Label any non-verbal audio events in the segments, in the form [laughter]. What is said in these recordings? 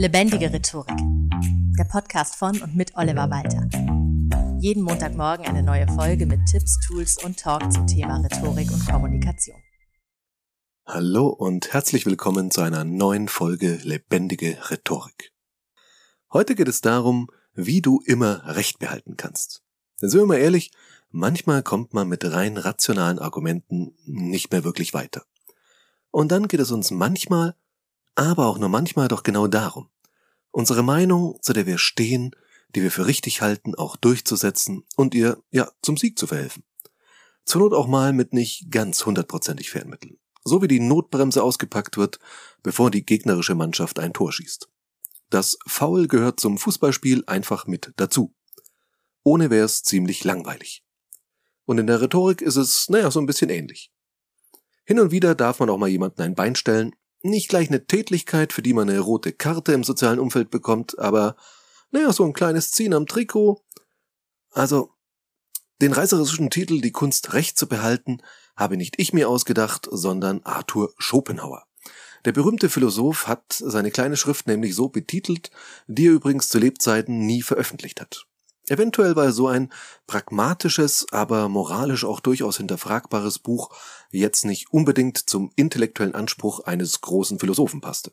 Lebendige Rhetorik. Der Podcast von und mit Oliver Walter. Jeden Montagmorgen eine neue Folge mit Tipps, Tools und Talk zum Thema Rhetorik und Kommunikation. Hallo und herzlich willkommen zu einer neuen Folge Lebendige Rhetorik. Heute geht es darum, wie du immer Recht behalten kannst. Denn sind wir mal ehrlich, manchmal kommt man mit rein rationalen Argumenten nicht mehr wirklich weiter. Und dann geht es uns manchmal, aber auch nur manchmal doch genau darum, unsere Meinung, zu der wir stehen, die wir für richtig halten, auch durchzusetzen und ihr, ja, zum Sieg zu verhelfen. Zur Not auch mal mit nicht ganz hundertprozentig fairen Mitteln. So wie die Notbremse ausgepackt wird, bevor die gegnerische Mannschaft ein Tor schießt. Das Foul gehört zum Fußballspiel einfach mit dazu. Ohne wäre es ziemlich langweilig. Und in der Rhetorik ist es, naja, so ein bisschen ähnlich. Hin und wieder darf man auch mal jemanden ein Bein stellen. Nicht gleich eine Tätlichkeit, für die man eine rote Karte im sozialen Umfeld bekommt, aber, naja, so ein kleines Ziehen am Trikot. Also, den reißerischen Titel Die Kunst Recht zu behalten, habe nicht ich mir ausgedacht, sondern Arthur Schopenhauer. Der berühmte Philosoph hat seine kleine Schrift nämlich so betitelt, die er übrigens zu Lebzeiten nie veröffentlicht hat. Eventuell weil so ein pragmatisches, aber moralisch auch durchaus hinterfragbares Buch jetzt nicht unbedingt zum intellektuellen Anspruch eines großen Philosophen passte.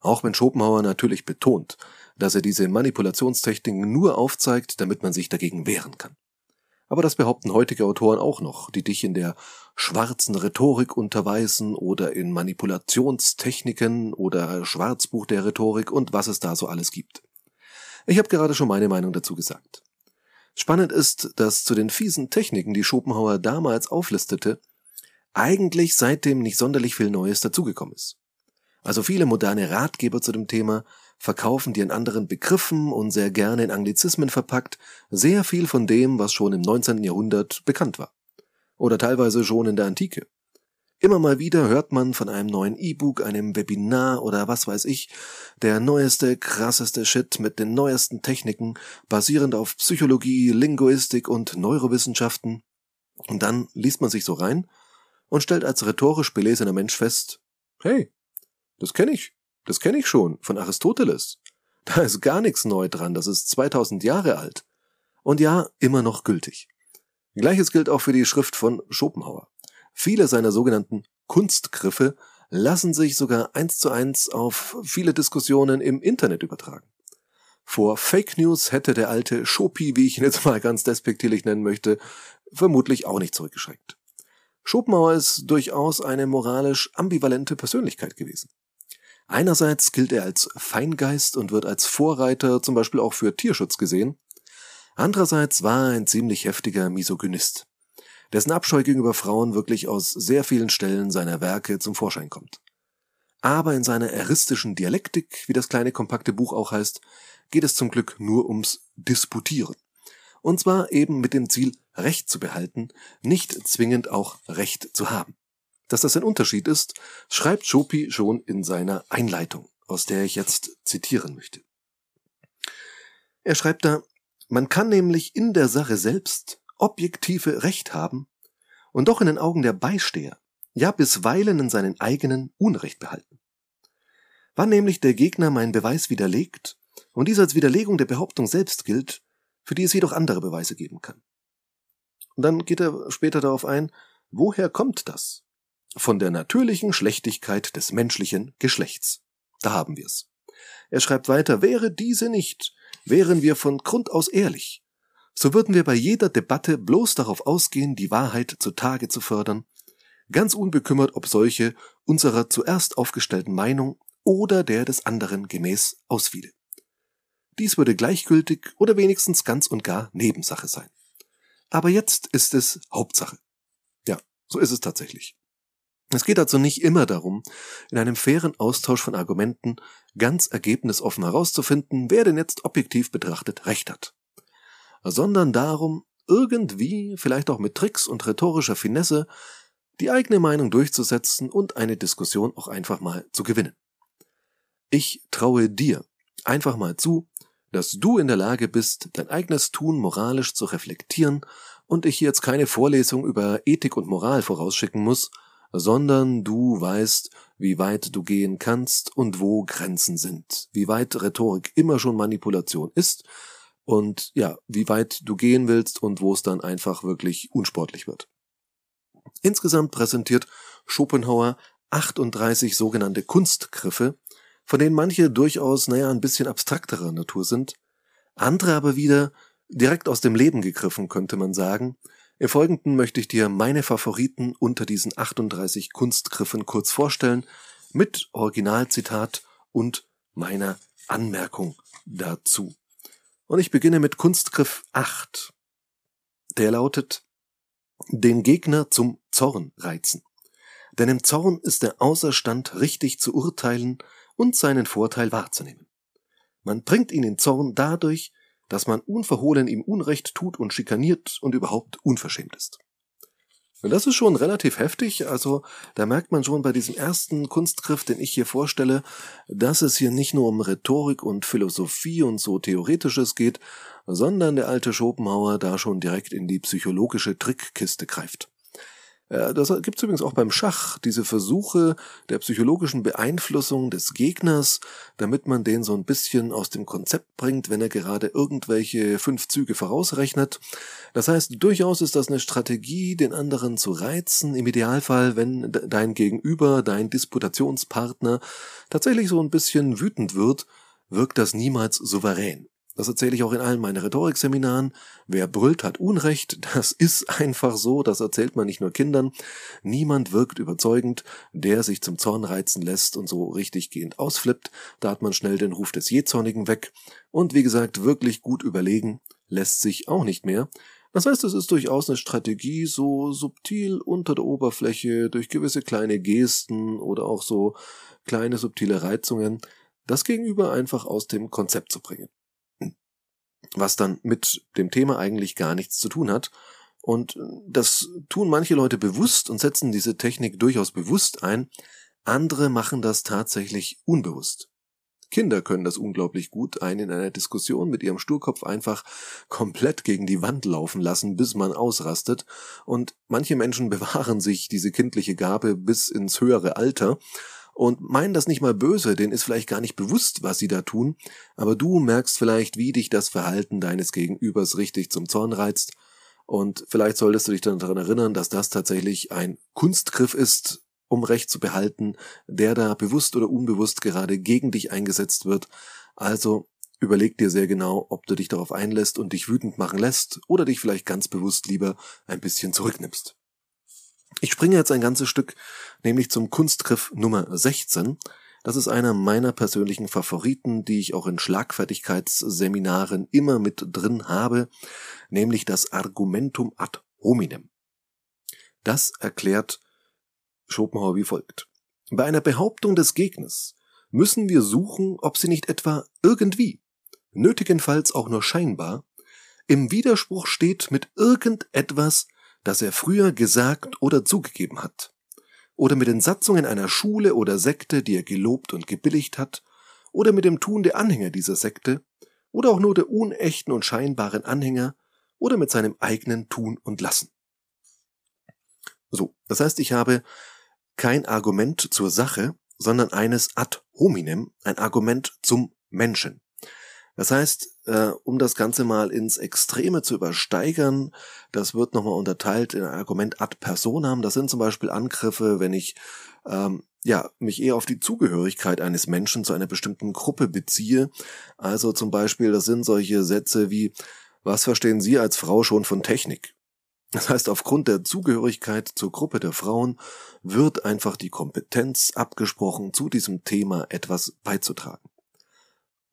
Auch wenn Schopenhauer natürlich betont, dass er diese Manipulationstechniken nur aufzeigt, damit man sich dagegen wehren kann. Aber das behaupten heutige Autoren auch noch, die dich in der schwarzen Rhetorik unterweisen oder in Manipulationstechniken oder Schwarzbuch der Rhetorik und was es da so alles gibt. Ich habe gerade schon meine Meinung dazu gesagt. Spannend ist, dass zu den fiesen Techniken, die Schopenhauer damals auflistete, eigentlich seitdem nicht sonderlich viel Neues dazugekommen ist. Also viele moderne Ratgeber zu dem Thema verkaufen die in anderen Begriffen und sehr gerne in Anglizismen verpackt sehr viel von dem, was schon im 19. Jahrhundert bekannt war. Oder teilweise schon in der Antike. Immer mal wieder hört man von einem neuen E-Book, einem Webinar oder was weiß ich, der neueste, krasseste Shit mit den neuesten Techniken, basierend auf Psychologie, Linguistik und Neurowissenschaften. Und dann liest man sich so rein und stellt als rhetorisch belesener Mensch fest, hey, das kenne ich, das kenne ich schon von Aristoteles. Da ist gar nichts neu dran, das ist 2000 Jahre alt. Und ja, immer noch gültig. Gleiches gilt auch für die Schrift von Schopenhauer. Viele seiner sogenannten Kunstgriffe lassen sich sogar eins zu eins auf viele Diskussionen im Internet übertragen. Vor Fake News hätte der alte Schopi, wie ich ihn jetzt mal ganz despektierlich nennen möchte, vermutlich auch nicht zurückgeschreckt. Schopenhauer ist durchaus eine moralisch ambivalente Persönlichkeit gewesen. Einerseits gilt er als Feingeist und wird als Vorreiter zum Beispiel auch für Tierschutz gesehen. Andererseits war er ein ziemlich heftiger Misogynist dessen Abscheu gegenüber Frauen wirklich aus sehr vielen Stellen seiner Werke zum Vorschein kommt. Aber in seiner eristischen Dialektik, wie das kleine kompakte Buch auch heißt, geht es zum Glück nur ums Disputieren. Und zwar eben mit dem Ziel, Recht zu behalten, nicht zwingend auch Recht zu haben. Dass das ein Unterschied ist, schreibt Schopi schon in seiner Einleitung, aus der ich jetzt zitieren möchte. Er schreibt da, man kann nämlich in der Sache selbst objektive Recht haben und doch in den Augen der Beisteher, ja bisweilen in seinen eigenen Unrecht behalten. Wann nämlich der Gegner meinen Beweis widerlegt und dies als Widerlegung der Behauptung selbst gilt, für die es jedoch andere Beweise geben kann. Und dann geht er später darauf ein, woher kommt das? Von der natürlichen Schlechtigkeit des menschlichen Geschlechts. Da haben wir's. Er schreibt weiter, wäre diese nicht, wären wir von Grund aus ehrlich, so würden wir bei jeder Debatte bloß darauf ausgehen, die Wahrheit zutage zu fördern, ganz unbekümmert, ob solche unserer zuerst aufgestellten Meinung oder der des anderen gemäß ausfiele. Dies würde gleichgültig oder wenigstens ganz und gar Nebensache sein. Aber jetzt ist es Hauptsache. Ja, so ist es tatsächlich. Es geht also nicht immer darum, in einem fairen Austausch von Argumenten ganz ergebnisoffen herauszufinden, wer denn jetzt objektiv betrachtet Recht hat sondern darum, irgendwie, vielleicht auch mit Tricks und rhetorischer Finesse, die eigene Meinung durchzusetzen und eine Diskussion auch einfach mal zu gewinnen. Ich traue dir einfach mal zu, dass du in der Lage bist, dein eigenes Tun moralisch zu reflektieren und ich jetzt keine Vorlesung über Ethik und Moral vorausschicken muss, sondern du weißt, wie weit du gehen kannst und wo Grenzen sind, wie weit Rhetorik immer schon Manipulation ist und ja, wie weit du gehen willst und wo es dann einfach wirklich unsportlich wird. Insgesamt präsentiert Schopenhauer 38 sogenannte Kunstgriffe, von denen manche durchaus, naja, ein bisschen abstrakterer Natur sind, andere aber wieder direkt aus dem Leben gegriffen, könnte man sagen. Im Folgenden möchte ich dir meine Favoriten unter diesen 38 Kunstgriffen kurz vorstellen, mit Originalzitat und meiner Anmerkung dazu. Und ich beginne mit Kunstgriff 8. Der lautet, den Gegner zum Zorn reizen. Denn im Zorn ist er außerstand, richtig zu urteilen und seinen Vorteil wahrzunehmen. Man bringt ihn in Zorn dadurch, dass man unverhohlen ihm Unrecht tut und schikaniert und überhaupt unverschämt ist. Und das ist schon relativ heftig, also da merkt man schon bei diesem ersten Kunstgriff, den ich hier vorstelle, dass es hier nicht nur um Rhetorik und Philosophie und so Theoretisches geht, sondern der alte Schopenhauer da schon direkt in die psychologische Trickkiste greift. Das gibt es übrigens auch beim Schach, diese Versuche der psychologischen Beeinflussung des Gegners, damit man den so ein bisschen aus dem Konzept bringt, wenn er gerade irgendwelche fünf Züge vorausrechnet. Das heißt, durchaus ist das eine Strategie, den anderen zu reizen, im Idealfall, wenn dein Gegenüber, dein Disputationspartner tatsächlich so ein bisschen wütend wird, wirkt das niemals souverän. Das erzähle ich auch in allen meinen Rhetorikseminaren. Wer brüllt, hat Unrecht. Das ist einfach so. Das erzählt man nicht nur Kindern. Niemand wirkt überzeugend, der sich zum Zorn reizen lässt und so richtig gehend ausflippt. Da hat man schnell den Ruf des Jezornigen weg. Und wie gesagt, wirklich gut überlegen lässt sich auch nicht mehr. Das heißt, es ist durchaus eine Strategie, so subtil unter der Oberfläche, durch gewisse kleine Gesten oder auch so kleine subtile Reizungen, das Gegenüber einfach aus dem Konzept zu bringen was dann mit dem Thema eigentlich gar nichts zu tun hat. Und das tun manche Leute bewusst und setzen diese Technik durchaus bewusst ein. Andere machen das tatsächlich unbewusst. Kinder können das unglaublich gut, einen in einer Diskussion mit ihrem Sturkopf einfach komplett gegen die Wand laufen lassen, bis man ausrastet. Und manche Menschen [laughs] bewahren sich diese kindliche Gabe bis ins höhere Alter und meinen das nicht mal böse, denen ist vielleicht gar nicht bewusst, was sie da tun, aber du merkst vielleicht, wie dich das Verhalten deines Gegenübers richtig zum Zorn reizt und vielleicht solltest du dich dann daran erinnern, dass das tatsächlich ein Kunstgriff ist, um Recht zu behalten, der da bewusst oder unbewusst gerade gegen dich eingesetzt wird. Also überleg dir sehr genau, ob du dich darauf einlässt und dich wütend machen lässt oder dich vielleicht ganz bewusst lieber ein bisschen zurücknimmst. Ich springe jetzt ein ganzes Stück, nämlich zum Kunstgriff Nummer 16. Das ist einer meiner persönlichen Favoriten, die ich auch in Schlagfertigkeitsseminaren immer mit drin habe, nämlich das Argumentum ad hominem. Das erklärt Schopenhauer wie folgt. Bei einer Behauptung des Gegners müssen wir suchen, ob sie nicht etwa irgendwie, nötigenfalls auch nur scheinbar, im Widerspruch steht mit irgendetwas, das er früher gesagt oder zugegeben hat, oder mit den Satzungen einer Schule oder Sekte, die er gelobt und gebilligt hat, oder mit dem Tun der Anhänger dieser Sekte, oder auch nur der unechten und scheinbaren Anhänger, oder mit seinem eigenen Tun und Lassen. So, das heißt, ich habe kein Argument zur Sache, sondern eines ad hominem, ein Argument zum Menschen. Das heißt, äh, um das Ganze mal ins Extreme zu übersteigern, das wird nochmal unterteilt in ein Argument ad personam. Das sind zum Beispiel Angriffe, wenn ich ähm, ja, mich eher auf die Zugehörigkeit eines Menschen zu einer bestimmten Gruppe beziehe. Also zum Beispiel, das sind solche Sätze wie, was verstehen Sie als Frau schon von Technik? Das heißt, aufgrund der Zugehörigkeit zur Gruppe der Frauen wird einfach die Kompetenz abgesprochen, zu diesem Thema etwas beizutragen.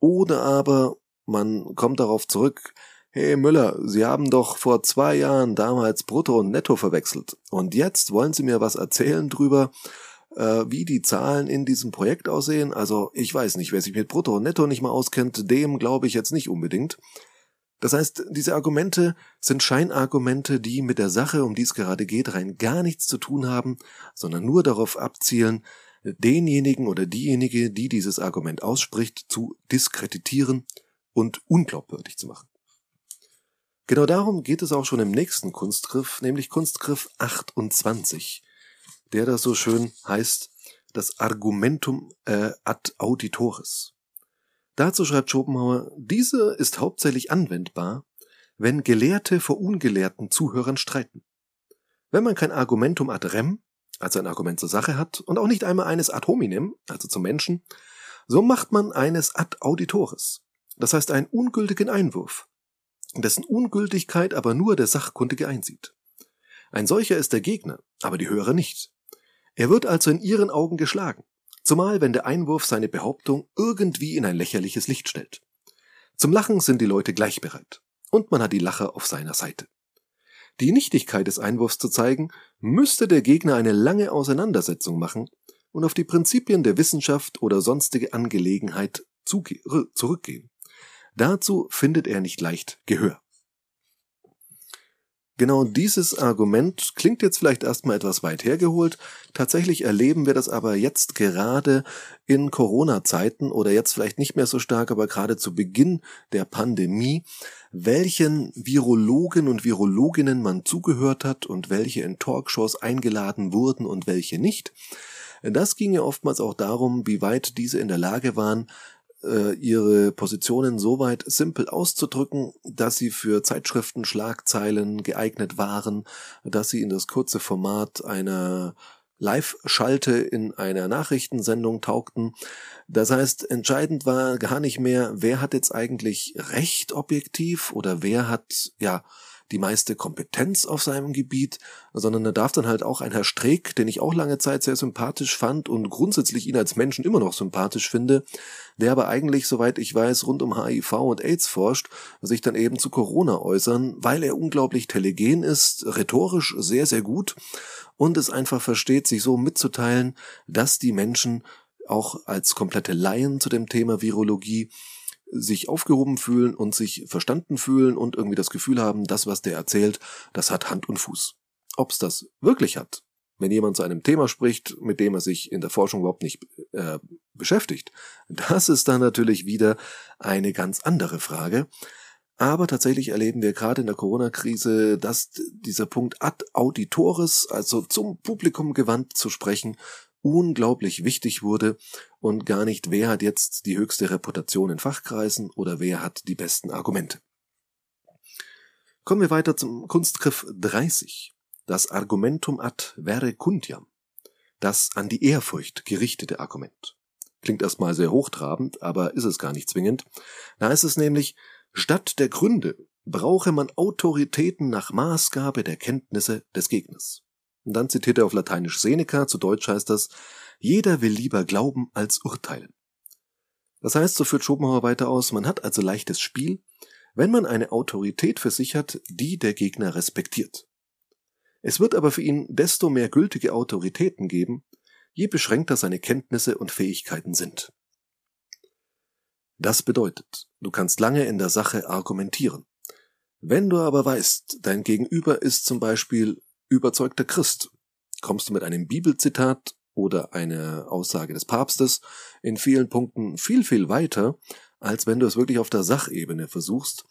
Oder aber man kommt darauf zurück, Hey Müller, Sie haben doch vor zwei Jahren damals Brutto und Netto verwechselt. Und jetzt wollen Sie mir was erzählen drüber, äh, wie die Zahlen in diesem Projekt aussehen. Also ich weiß nicht, wer sich mit Brutto und Netto nicht mal auskennt, dem glaube ich jetzt nicht unbedingt. Das heißt, diese Argumente sind Scheinargumente, die mit der Sache, um die es gerade geht, rein gar nichts zu tun haben, sondern nur darauf abzielen, denjenigen oder diejenige, die dieses Argument ausspricht, zu diskreditieren und unglaubwürdig zu machen. Genau darum geht es auch schon im nächsten Kunstgriff, nämlich Kunstgriff 28, der da so schön heißt, das Argumentum äh, ad auditoris. Dazu schreibt Schopenhauer, diese ist hauptsächlich anwendbar, wenn Gelehrte vor ungelehrten Zuhörern streiten. Wenn man kein Argumentum ad rem, also ein Argument zur Sache hat, und auch nicht einmal eines ad hominem, also zum Menschen, so macht man eines ad auditoris, das heißt einen ungültigen Einwurf, dessen Ungültigkeit aber nur der Sachkundige einsieht. Ein solcher ist der Gegner, aber die Hörer nicht. Er wird also in ihren Augen geschlagen, zumal wenn der Einwurf seine Behauptung irgendwie in ein lächerliches Licht stellt. Zum Lachen sind die Leute gleich bereit, und man hat die Lacher auf seiner Seite. Die Nichtigkeit des Einwurfs zu zeigen, müsste der Gegner eine lange Auseinandersetzung machen und auf die Prinzipien der Wissenschaft oder sonstige Angelegenheit zurückgehen. Dazu findet er nicht leicht Gehör. Genau dieses Argument klingt jetzt vielleicht erstmal etwas weit hergeholt. Tatsächlich erleben wir das aber jetzt gerade in Corona-Zeiten oder jetzt vielleicht nicht mehr so stark, aber gerade zu Beginn der Pandemie, welchen Virologen und Virologinnen man zugehört hat und welche in Talkshows eingeladen wurden und welche nicht. Das ging ja oftmals auch darum, wie weit diese in der Lage waren, äh, ihre Positionen so weit simpel auszudrücken, dass sie für Zeitschriften, Schlagzeilen geeignet waren, dass sie in das kurze Format einer Live-Schalte in einer Nachrichtensendung taugten. Das heißt, entscheidend war gar nicht mehr, wer hat jetzt eigentlich recht objektiv oder wer hat, ja, die meiste Kompetenz auf seinem Gebiet, sondern da darf dann halt auch ein Herr Streeck, den ich auch lange Zeit sehr sympathisch fand und grundsätzlich ihn als Menschen immer noch sympathisch finde, der aber eigentlich, soweit ich weiß, rund um HIV und AIDS forscht, sich dann eben zu Corona äußern, weil er unglaublich telegen ist, rhetorisch sehr, sehr gut und es einfach versteht, sich so mitzuteilen, dass die Menschen auch als komplette Laien zu dem Thema Virologie sich aufgehoben fühlen und sich verstanden fühlen und irgendwie das Gefühl haben, das, was der erzählt, das hat Hand und Fuß. Ob's das wirklich hat, wenn jemand zu einem Thema spricht, mit dem er sich in der Forschung überhaupt nicht äh, beschäftigt, das ist dann natürlich wieder eine ganz andere Frage. Aber tatsächlich erleben wir gerade in der Corona-Krise, dass dieser Punkt ad auditoris, also zum Publikum gewandt zu sprechen, unglaublich wichtig wurde und gar nicht, wer hat jetzt die höchste Reputation in Fachkreisen oder wer hat die besten Argumente. Kommen wir weiter zum Kunstgriff 30, das Argumentum ad verecuntiam, das an die Ehrfurcht gerichtete Argument. Klingt erstmal sehr hochtrabend, aber ist es gar nicht zwingend. Da ist es nämlich, statt der Gründe brauche man Autoritäten nach Maßgabe der Kenntnisse des Gegners. Und dann zitiert er auf Lateinisch Seneca, zu Deutsch heißt das, jeder will lieber glauben als urteilen. Das heißt, so führt Schopenhauer weiter aus, man hat also leichtes Spiel, wenn man eine Autorität für sich hat, die der Gegner respektiert. Es wird aber für ihn desto mehr gültige Autoritäten geben, je beschränkter seine Kenntnisse und Fähigkeiten sind. Das bedeutet, du kannst lange in der Sache argumentieren. Wenn du aber weißt, dein Gegenüber ist zum Beispiel überzeugter Christ. Kommst du mit einem Bibelzitat oder einer Aussage des Papstes in vielen Punkten viel, viel weiter, als wenn du es wirklich auf der Sachebene versuchst,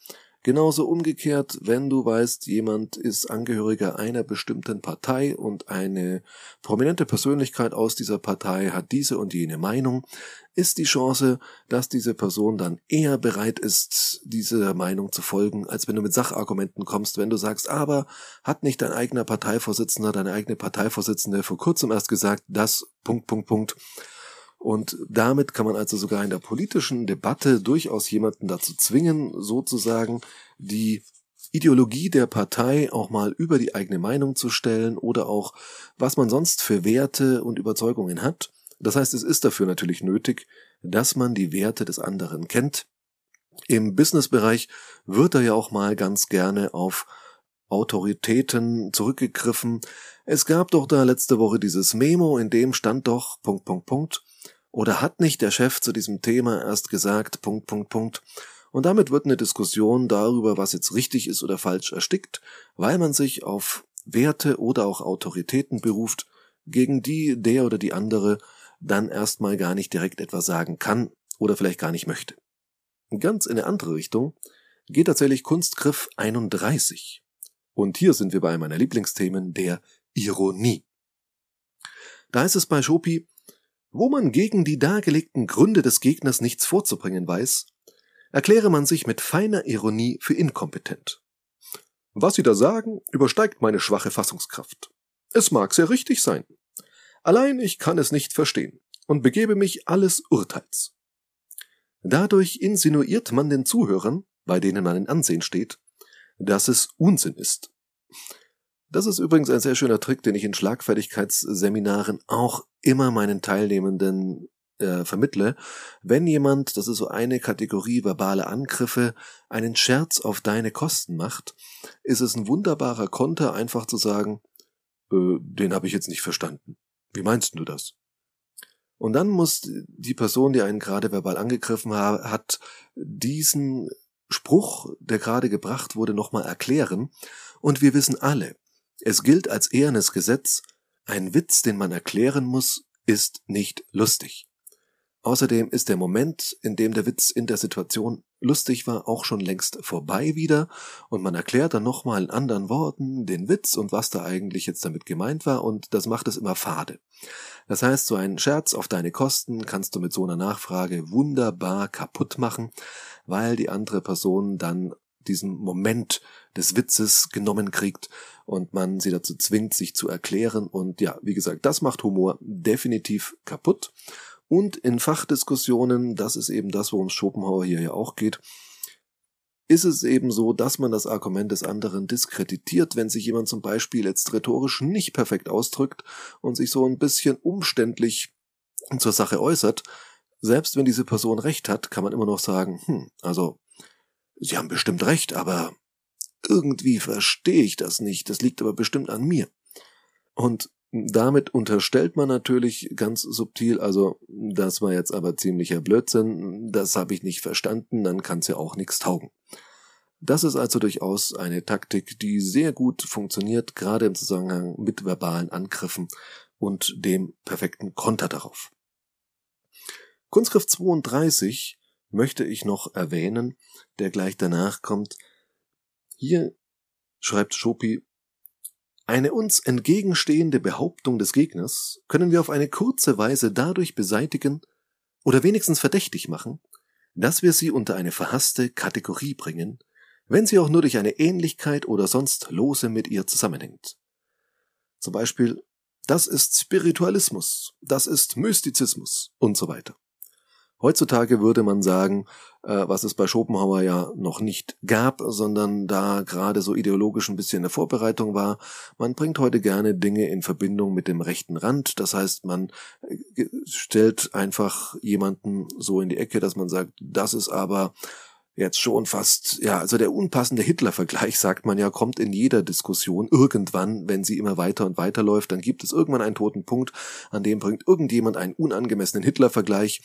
Genauso umgekehrt, wenn du weißt, jemand ist Angehöriger einer bestimmten Partei und eine prominente Persönlichkeit aus dieser Partei hat diese und jene Meinung, ist die Chance, dass diese Person dann eher bereit ist, dieser Meinung zu folgen, als wenn du mit Sachargumenten kommst, wenn du sagst, aber hat nicht dein eigener Parteivorsitzender, deine eigene Parteivorsitzende vor kurzem erst gesagt, das, Punkt, Punkt, Punkt, und damit kann man also sogar in der politischen Debatte durchaus jemanden dazu zwingen, sozusagen die Ideologie der Partei auch mal über die eigene Meinung zu stellen oder auch, was man sonst für Werte und Überzeugungen hat. Das heißt, es ist dafür natürlich nötig, dass man die Werte des anderen kennt. Im Businessbereich wird da ja auch mal ganz gerne auf Autoritäten zurückgegriffen. Es gab doch da letzte Woche dieses Memo, in dem stand doch Punkt, Punkt, Punkt. Oder hat nicht der Chef zu diesem Thema erst gesagt, Punkt, Punkt, Punkt. Und damit wird eine Diskussion darüber, was jetzt richtig ist oder falsch, erstickt, weil man sich auf Werte oder auch Autoritäten beruft, gegen die der oder die andere dann erstmal gar nicht direkt etwas sagen kann oder vielleicht gar nicht möchte. Ganz in eine andere Richtung geht tatsächlich Kunstgriff 31. Und hier sind wir bei meiner Lieblingsthemen der Ironie. Da ist es bei Schopi, Wo man gegen die dargelegten Gründe des Gegners nichts vorzubringen weiß, erkläre man sich mit feiner Ironie für inkompetent. Was Sie da sagen, übersteigt meine schwache Fassungskraft. Es mag sehr richtig sein. Allein ich kann es nicht verstehen und begebe mich alles Urteils. Dadurch insinuiert man den Zuhörern, bei denen man in Ansehen steht, dass es Unsinn ist. Das ist übrigens ein sehr schöner Trick, den ich in Schlagfertigkeitsseminaren auch immer meinen Teilnehmenden äh, vermittle. Wenn jemand, das ist so eine Kategorie verbale Angriffe, einen Scherz auf deine Kosten macht, ist es ein wunderbarer Konter, einfach zu sagen, äh, den habe ich jetzt nicht verstanden. Wie meinst du das? Und dann muss die Person, die einen gerade verbal angegriffen hat, diesen Spruch, der gerade gebracht wurde, nochmal erklären. Und wir wissen alle, es gilt als ehernes Gesetz, ein Witz, den man erklären muss, ist nicht lustig. Außerdem ist der Moment, in dem der Witz in der Situation lustig war, auch schon längst vorbei wieder und man erklärt dann nochmal in anderen Worten den Witz und was da eigentlich jetzt damit gemeint war und das macht es immer fade. Das heißt, so einen Scherz auf deine Kosten kannst du mit so einer Nachfrage wunderbar kaputt machen, weil die andere Person dann diesen Moment des Witzes genommen kriegt und man sie dazu zwingt, sich zu erklären und ja, wie gesagt, das macht Humor definitiv kaputt und in Fachdiskussionen, das ist eben das, worum Schopenhauer hier ja auch geht, ist es eben so, dass man das Argument des anderen diskreditiert, wenn sich jemand zum Beispiel jetzt rhetorisch nicht perfekt ausdrückt und sich so ein bisschen umständlich zur Sache äußert. Selbst wenn diese Person recht hat, kann man immer noch sagen, hm, also, Sie haben bestimmt recht, aber irgendwie verstehe ich das nicht, das liegt aber bestimmt an mir. Und damit unterstellt man natürlich ganz subtil, also das war jetzt aber ziemlicher Blödsinn, das habe ich nicht verstanden, dann kann es ja auch nichts taugen. Das ist also durchaus eine Taktik, die sehr gut funktioniert, gerade im Zusammenhang mit verbalen Angriffen und dem perfekten Konter darauf. Kunstgriff 32 möchte ich noch erwähnen, der gleich danach kommt. Hier schreibt Schopi, eine uns entgegenstehende Behauptung des Gegners können wir auf eine kurze Weise dadurch beseitigen oder wenigstens verdächtig machen, dass wir sie unter eine verhasste Kategorie bringen, wenn sie auch nur durch eine Ähnlichkeit oder sonst lose mit ihr zusammenhängt. Zum Beispiel, das ist Spiritualismus, das ist Mystizismus und so weiter. Heutzutage würde man sagen, äh, was es bei Schopenhauer ja noch nicht gab, sondern da gerade so ideologisch ein bisschen eine Vorbereitung war. Man bringt heute gerne Dinge in Verbindung mit dem rechten Rand. Das heißt, man äh, stellt einfach jemanden so in die Ecke, dass man sagt, das ist aber jetzt schon fast, ja, also der unpassende Hitler-Vergleich, sagt man ja, kommt in jeder Diskussion irgendwann, wenn sie immer weiter und weiter läuft, dann gibt es irgendwann einen toten Punkt, an dem bringt irgendjemand einen unangemessenen Hitler-Vergleich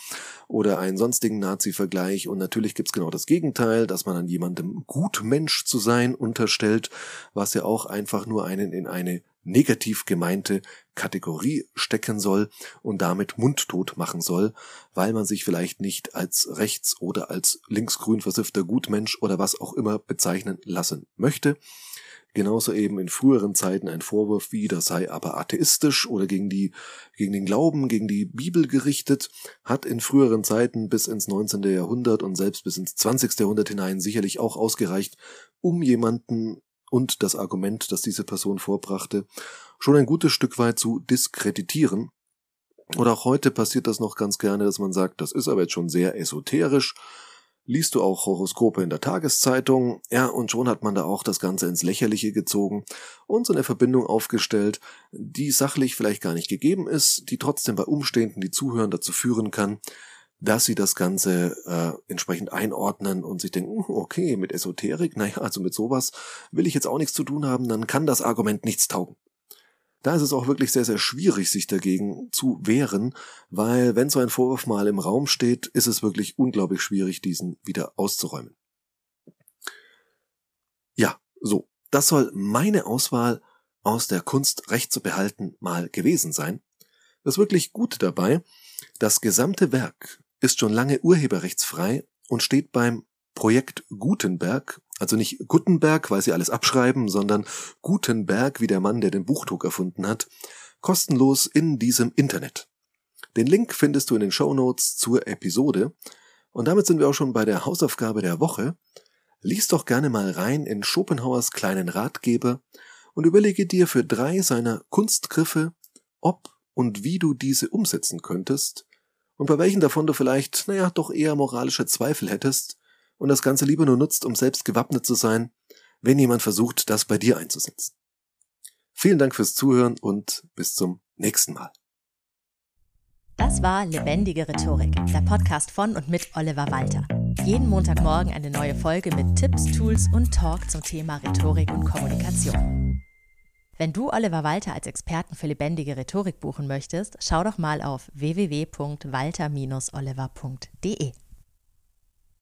oder einen sonstigen Nazi-Vergleich. Und natürlich gibt's genau das Gegenteil, dass man an jemandem Gutmensch zu sein unterstellt, was ja auch einfach nur einen in eine negativ gemeinte Kategorie stecken soll und damit mundtot machen soll, weil man sich vielleicht nicht als rechts oder als linksgrün versiffter Gutmensch oder was auch immer bezeichnen lassen möchte. Genauso eben in früheren Zeiten ein Vorwurf wie, das sei aber atheistisch oder gegen die, gegen den Glauben, gegen die Bibel gerichtet, hat in früheren Zeiten bis ins 19. Jahrhundert und selbst bis ins 20. Jahrhundert hinein sicherlich auch ausgereicht, um jemanden und das Argument, das diese Person vorbrachte, schon ein gutes Stück weit zu diskreditieren. Oder auch heute passiert das noch ganz gerne, dass man sagt, das ist aber jetzt schon sehr esoterisch. Liest du auch Horoskope in der Tageszeitung? Ja, und schon hat man da auch das Ganze ins Lächerliche gezogen und so eine Verbindung aufgestellt, die sachlich vielleicht gar nicht gegeben ist, die trotzdem bei Umstehenden, die zuhören, dazu führen kann, dass sie das Ganze äh, entsprechend einordnen und sich denken, okay, mit Esoterik, naja, also mit sowas will ich jetzt auch nichts zu tun haben, dann kann das Argument nichts taugen. Da ist es auch wirklich sehr, sehr schwierig, sich dagegen zu wehren, weil wenn so ein Vorwurf mal im Raum steht, ist es wirklich unglaublich schwierig, diesen wieder auszuräumen. Ja, so, das soll meine Auswahl aus der Kunst Recht zu behalten mal gewesen sein. Das wirklich Gute dabei, das gesamte Werk ist schon lange urheberrechtsfrei und steht beim Projekt Gutenberg, also nicht Gutenberg, weil sie alles abschreiben, sondern Gutenberg, wie der Mann, der den Buchdruck erfunden hat, kostenlos in diesem Internet. Den Link findest du in den Show Notes zur Episode. Und damit sind wir auch schon bei der Hausaufgabe der Woche. Lies doch gerne mal rein in Schopenhauers kleinen Ratgeber und überlege dir für drei seiner Kunstgriffe, ob und wie du diese umsetzen könntest und bei welchen davon du vielleicht, naja, doch eher moralische Zweifel hättest und das Ganze lieber nur nutzt, um selbst gewappnet zu sein, wenn jemand versucht, das bei dir einzusetzen. Vielen Dank fürs Zuhören und bis zum nächsten Mal. Das war Lebendige Rhetorik, der Podcast von und mit Oliver Walter. Jeden Montagmorgen eine neue Folge mit Tipps, Tools und Talk zum Thema Rhetorik und Kommunikation. Wenn du Oliver Walter als Experten für lebendige Rhetorik buchen möchtest, schau doch mal auf www.walter-oliver.de.